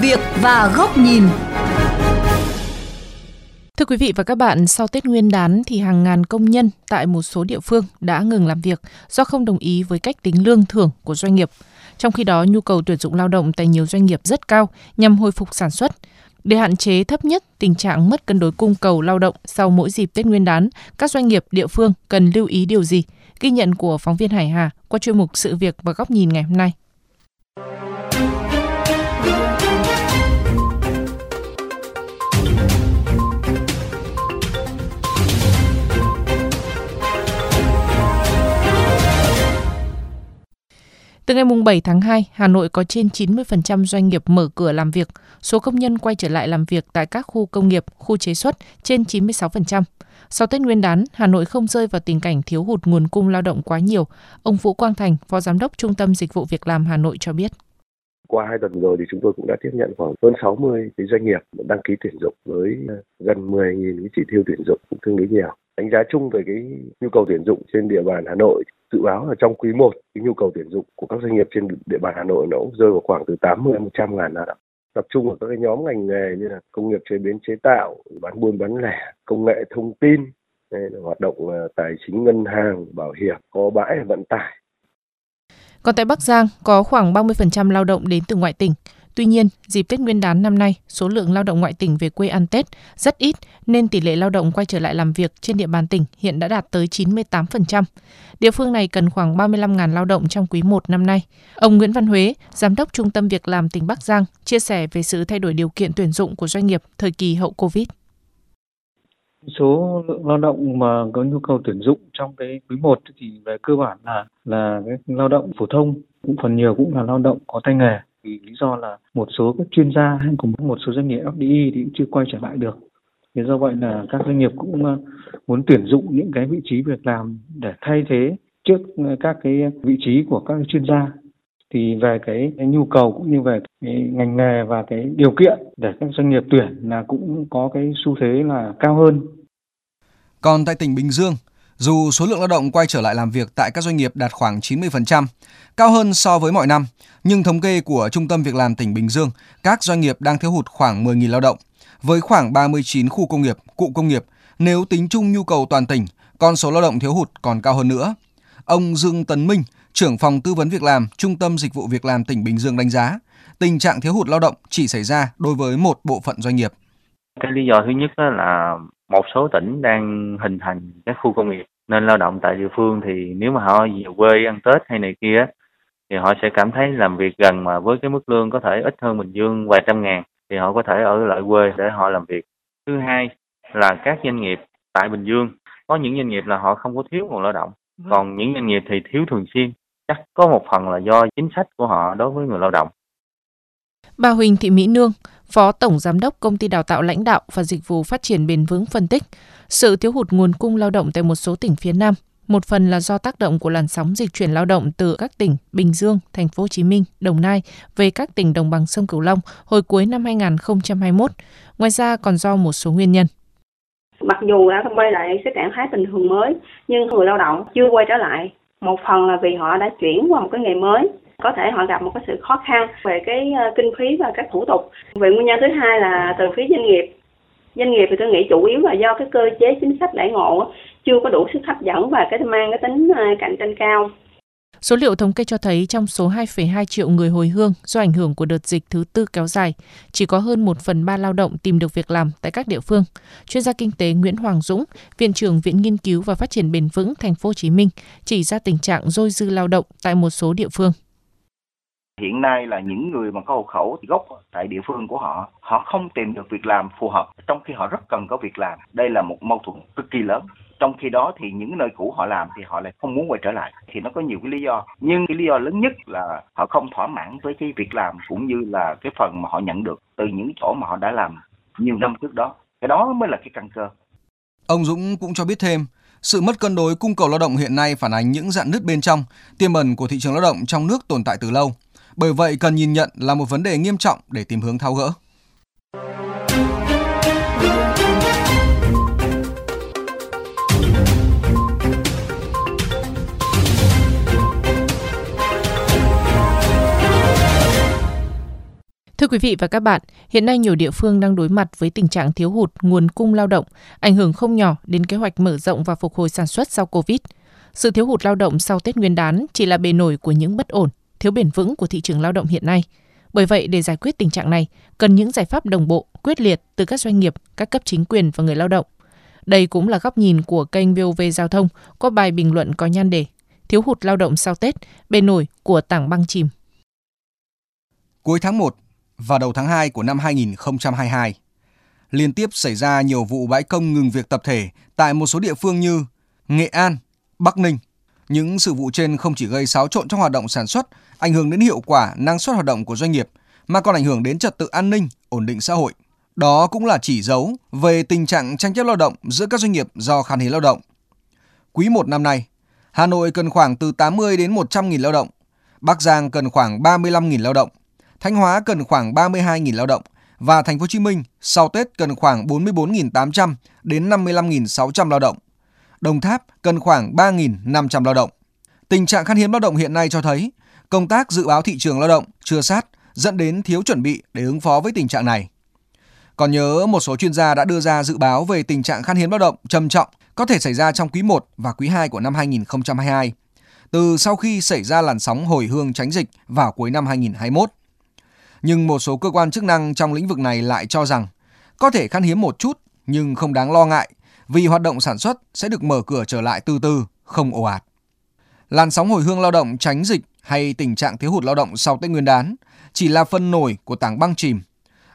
việc và góc nhìn. Thưa quý vị và các bạn, sau Tết Nguyên đán thì hàng ngàn công nhân tại một số địa phương đã ngừng làm việc do không đồng ý với cách tính lương thưởng của doanh nghiệp. Trong khi đó, nhu cầu tuyển dụng lao động tại nhiều doanh nghiệp rất cao nhằm hồi phục sản xuất. Để hạn chế thấp nhất tình trạng mất cân đối cung cầu lao động sau mỗi dịp Tết Nguyên đán, các doanh nghiệp địa phương cần lưu ý điều gì? Ghi nhận của phóng viên Hải Hà qua chuyên mục Sự việc và góc nhìn ngày hôm nay. Từ ngày 7 tháng 2, Hà Nội có trên 90% doanh nghiệp mở cửa làm việc. Số công nhân quay trở lại làm việc tại các khu công nghiệp, khu chế xuất trên 96%. Sau Tết Nguyên đán, Hà Nội không rơi vào tình cảnh thiếu hụt nguồn cung lao động quá nhiều. Ông Vũ Quang Thành, Phó Giám đốc Trung tâm Dịch vụ Việc làm Hà Nội cho biết. Qua hai tuần rồi thì chúng tôi cũng đã tiếp nhận khoảng hơn 60 cái doanh nghiệp đăng ký tuyển dụng với gần 10.000 cái chỉ tiêu tuyển dụng cũng tương đối nhiều đánh giá chung về cái nhu cầu tuyển dụng trên địa bàn Hà Nội. Dự báo là trong quý 1 cái nhu cầu tuyển dụng của các doanh nghiệp trên địa bàn Hà Nội nó cũng rơi vào khoảng từ 80 đến 100 ngàn lao động. Tập trung ở các cái nhóm ngành nghề như là công nghiệp chế biến, chế tạo, bán buôn, bán lẻ, công nghệ thông tin đây là hoạt động ờ, tài chính ngân hàng, bảo hiểm, có bãi vận tải. Còn tại Bắc Giang, có khoảng 30% lao động đến từ ngoại tỉnh. Tuy nhiên, dịp Tết Nguyên đán năm nay, số lượng lao động ngoại tỉnh về quê ăn Tết rất ít nên tỷ lệ lao động quay trở lại làm việc trên địa bàn tỉnh hiện đã đạt tới 98%. Địa phương này cần khoảng 35.000 lao động trong quý 1 năm nay. Ông Nguyễn Văn Huế, Giám đốc Trung tâm Việc làm tỉnh Bắc Giang, chia sẻ về sự thay đổi điều kiện tuyển dụng của doanh nghiệp thời kỳ hậu Covid số lượng lao động mà có nhu cầu tuyển dụng trong cái quý 1 thì về cơ bản là là cái lao động phổ thông cũng phần nhiều cũng là lao động có tay nghề vì lý do là một số các chuyên gia hay cùng một số doanh nghiệp FDI thì cũng chưa quay trở lại được. Thế do vậy là các doanh nghiệp cũng ờ, muốn tuyển dụng những cái vị trí việc làm để thay thế trước ờ, các cái vị trí của các chuyên gia thì về cái, cái nhu cầu cũng như về cái ngành nghề và cái điều kiện để các doanh nghiệp tuyển là cũng có cái xu thế là cao hơn. Còn tại tỉnh Bình Dương, dù số lượng lao động quay trở lại làm việc tại các doanh nghiệp đạt khoảng 90%, cao hơn so với mọi năm, nhưng thống kê của Trung tâm Việc làm tỉnh Bình Dương, các doanh nghiệp đang thiếu hụt khoảng 10.000 lao động. Với khoảng 39 khu công nghiệp, cụ công nghiệp, nếu tính chung nhu cầu toàn tỉnh, con số lao động thiếu hụt còn cao hơn nữa. Ông Dương Tấn Minh, trưởng phòng tư vấn việc làm, Trung tâm Dịch vụ Việc làm tỉnh Bình Dương đánh giá, tình trạng thiếu hụt lao động chỉ xảy ra đối với một bộ phận doanh nghiệp. Cái lý do thứ nhất là một số tỉnh đang hình thành các khu công nghiệp nên lao động tại địa phương thì nếu mà họ về quê ăn Tết hay này kia thì họ sẽ cảm thấy làm việc gần mà với cái mức lương có thể ít hơn Bình Dương vài trăm ngàn thì họ có thể ở lại quê để họ làm việc. Thứ hai là các doanh nghiệp tại Bình Dương có những doanh nghiệp là họ không có thiếu nguồn lao động, vâng. còn những doanh nghiệp thì thiếu thường xuyên. Chắc có một phần là do chính sách của họ đối với người lao động. Bà Huỳnh Thị Mỹ Nương, Phó Tổng Giám đốc Công ty Đào tạo Lãnh đạo và Dịch vụ Phát triển Bền vững phân tích, sự thiếu hụt nguồn cung lao động tại một số tỉnh phía Nam một phần là do tác động của làn sóng dịch chuyển lao động từ các tỉnh Bình Dương, Thành phố Hồ Chí Minh, Đồng Nai về các tỉnh đồng bằng sông Cửu Long hồi cuối năm 2021. Ngoài ra còn do một số nguyên nhân. Mặc dù đã quay lại cái trạng thái bình thường mới, nhưng người lao động chưa quay trở lại. Một phần là vì họ đã chuyển qua một cái nghề mới, có thể họ gặp một cái sự khó khăn về cái ờ, kinh phí và các thủ tục. Về nguyên nhân thứ hai là từ phía doanh nghiệp doanh nghiệp thì tôi nghĩ chủ yếu là do cái cơ chế chính sách đãi ngộ chưa có đủ sức hấp dẫn và cái mang cái tính ờ, cạnh tranh cao. Số liệu thống kê cho thấy trong số 2,2 triệu người hồi hương do ảnh hưởng của đợt dịch thứ tư kéo dài, chỉ có hơn 1 phần 3 lao động tìm được việc làm tại các địa phương. Chuyên gia kinh tế Nguyễn Hoàng Dũng, Viện trưởng Viện Nghiên cứu và Phát triển Bền vững Thành phố Hồ Chí Minh chỉ ra tình trạng dôi dư lao động tại một số địa phương. Hiện nay là những người mà có hộ khẩu gốc tại địa phương của họ, họ không tìm được việc làm phù hợp, trong khi họ rất cần có việc làm. Đây là một mâu thuẫn cực kỳ lớn. Trong khi đó thì những nơi cũ họ làm thì họ lại không muốn quay trở lại. Thì nó có nhiều cái lý do. Nhưng cái lý do lớn nhất là họ không thỏa mãn với cái việc làm cũng như là cái phần mà họ nhận được từ những chỗ mà họ đã làm nhiều năm trước đó. Cái đó mới là cái căn cơ. Ông Dũng cũng cho biết thêm, sự mất cân đối cung cầu lao động hiện nay phản ánh những dạn nứt bên trong, tiềm ẩn của thị trường lao động trong nước tồn tại từ lâu. Bởi vậy cần nhìn nhận là một vấn đề nghiêm trọng để tìm hướng tháo gỡ. Thưa quý vị và các bạn, hiện nay nhiều địa phương đang đối mặt với tình trạng thiếu hụt nguồn cung lao động, ảnh hưởng không nhỏ đến kế hoạch mở rộng và phục hồi sản xuất sau Covid. Sự thiếu hụt lao động sau Tết Nguyên đán chỉ là bề nổi của những bất ổn, thiếu bền vững của thị trường lao động hiện nay. Bởi vậy, để giải quyết tình trạng này, cần những giải pháp đồng bộ, quyết liệt từ các doanh nghiệp, các cấp chính quyền và người lao động. Đây cũng là góc nhìn của kênh VOV Giao thông có bài bình luận có nhan đề Thiếu hụt lao động sau Tết, bề nổi của tảng băng chìm. Cuối tháng 1 và đầu tháng 2 của năm 2022, liên tiếp xảy ra nhiều vụ bãi công ngừng việc tập thể tại một số địa phương như Nghệ An, Bắc Ninh. Những sự vụ trên không chỉ gây xáo trộn trong hoạt động sản xuất, ảnh hưởng đến hiệu quả, năng suất hoạt động của doanh nghiệp, mà còn ảnh hưởng đến trật tự an ninh, ổn định xã hội. Đó cũng là chỉ dấu về tình trạng tranh chấp lao động giữa các doanh nghiệp do khan hiếm lao động. Quý 1 năm nay, Hà Nội cần khoảng từ 80 đến 100 nghìn lao động, Bắc Giang cần khoảng 35 nghìn lao động, Thanh Hóa cần khoảng 32.000 lao động và Thành phố Hồ Chí Minh sau Tết cần khoảng 44.800 đến 55.600 lao động. Đồng Tháp cần khoảng 3.500 lao động. Tình trạng khan hiếm lao động hiện nay cho thấy công tác dự báo thị trường lao động chưa sát dẫn đến thiếu chuẩn bị để ứng phó với tình trạng này. Còn nhớ một số chuyên gia đã đưa ra dự báo về tình trạng khan hiếm lao động trầm trọng có thể xảy ra trong quý 1 và quý 2 của năm 2022, từ sau khi xảy ra làn sóng hồi hương tránh dịch vào cuối năm 2021 nhưng một số cơ quan chức năng trong lĩnh vực này lại cho rằng có thể khan hiếm một chút nhưng không đáng lo ngại vì hoạt động sản xuất sẽ được mở cửa trở lại từ từ, không ồ ạt. Làn sóng hồi hương lao động tránh dịch hay tình trạng thiếu hụt lao động sau Tết Nguyên đán chỉ là phần nổi của tảng băng chìm,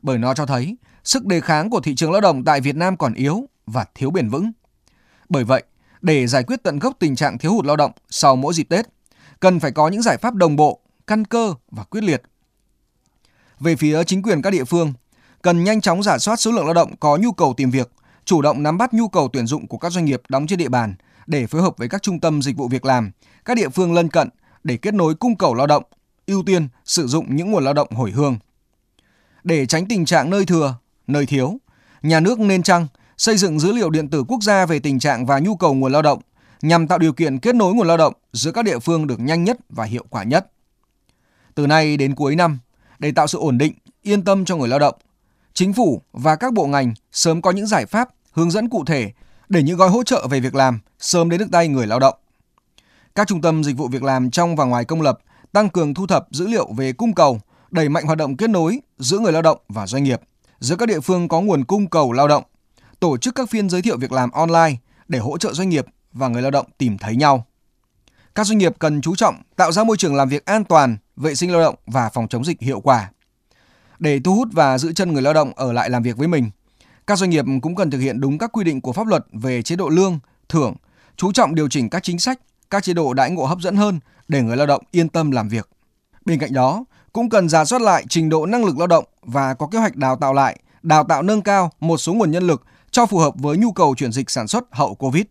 bởi nó cho thấy sức đề kháng của thị trường lao động tại Việt Nam còn yếu và thiếu bền vững. Bởi vậy, để giải quyết tận gốc tình trạng thiếu hụt lao động sau mỗi dịp Tết, cần phải có những giải pháp đồng bộ, căn cơ và quyết liệt về phía chính quyền các địa phương, cần nhanh chóng giả soát số lượng lao động có nhu cầu tìm việc, chủ động nắm bắt nhu cầu tuyển dụng của các doanh nghiệp đóng trên địa bàn để phối hợp với các trung tâm dịch vụ việc làm, các địa phương lân cận để kết nối cung cầu lao động, ưu tiên sử dụng những nguồn lao động hồi hương. Để tránh tình trạng nơi thừa, nơi thiếu, nhà nước nên chăng xây dựng dữ liệu điện tử quốc gia về tình trạng và nhu cầu nguồn lao động nhằm tạo điều kiện kết nối nguồn lao động giữa các địa phương được nhanh nhất và hiệu quả nhất. Từ nay đến cuối năm, để tạo sự ổn định, yên tâm cho người lao động. Chính phủ và các bộ ngành sớm có những giải pháp, hướng dẫn cụ thể để những gói hỗ trợ về việc làm sớm đến được tay người lao động. Các trung tâm dịch vụ việc làm trong và ngoài công lập tăng cường thu thập dữ liệu về cung cầu, đẩy mạnh hoạt động kết nối giữa người lao động và doanh nghiệp, giữa các địa phương có nguồn cung cầu lao động, tổ chức các phiên giới thiệu việc làm online để hỗ trợ doanh nghiệp và người lao động tìm thấy nhau. Các doanh nghiệp cần chú trọng tạo ra môi trường làm việc an toàn, vệ sinh lao động và phòng chống dịch hiệu quả. Để thu hút và giữ chân người lao động ở lại làm việc với mình, các doanh nghiệp cũng cần thực hiện đúng các quy định của pháp luật về chế độ lương, thưởng, chú trọng điều chỉnh các chính sách, các chế độ đãi ngộ hấp dẫn hơn để người lao động yên tâm làm việc. Bên cạnh đó, cũng cần giả soát lại trình độ năng lực lao động và có kế hoạch đào tạo lại, đào tạo nâng cao một số nguồn nhân lực cho phù hợp với nhu cầu chuyển dịch sản xuất hậu Covid.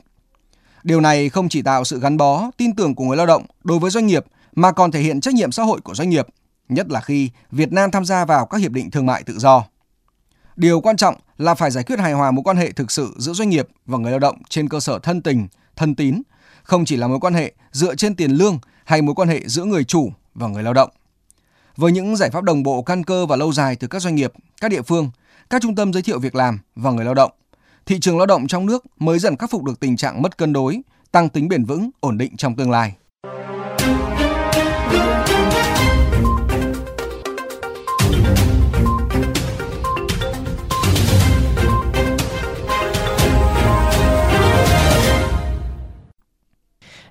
Điều này không chỉ tạo sự gắn bó, tin tưởng của người lao động đối với doanh nghiệp mà còn thể hiện trách nhiệm xã hội của doanh nghiệp, nhất là khi Việt Nam tham gia vào các hiệp định thương mại tự do. Điều quan trọng là phải giải quyết hài hòa mối quan hệ thực sự giữa doanh nghiệp và người lao động trên cơ sở thân tình, thân tín, không chỉ là mối quan hệ dựa trên tiền lương hay mối quan hệ giữa người chủ và người lao động. Với những giải pháp đồng bộ căn cơ và lâu dài từ các doanh nghiệp, các địa phương, các trung tâm giới thiệu việc làm và người lao động, thị trường lao động trong nước mới dần khắc phục được tình trạng mất cân đối, tăng tính bền vững, ổn định trong tương lai.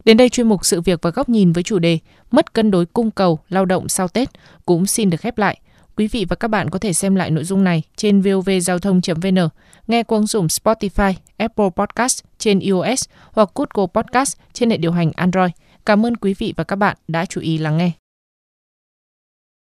Đến đây chuyên mục sự việc và góc nhìn với chủ đề Mất cân đối cung cầu lao động sau Tết cũng xin được khép lại. Quý vị và các bạn có thể xem lại nội dung này trên vovgiao thông.vn, nghe qua ứng dụng Spotify, Apple Podcast trên iOS hoặc Google Podcast trên hệ điều hành Android. Cảm ơn quý vị và các bạn đã chú ý lắng nghe.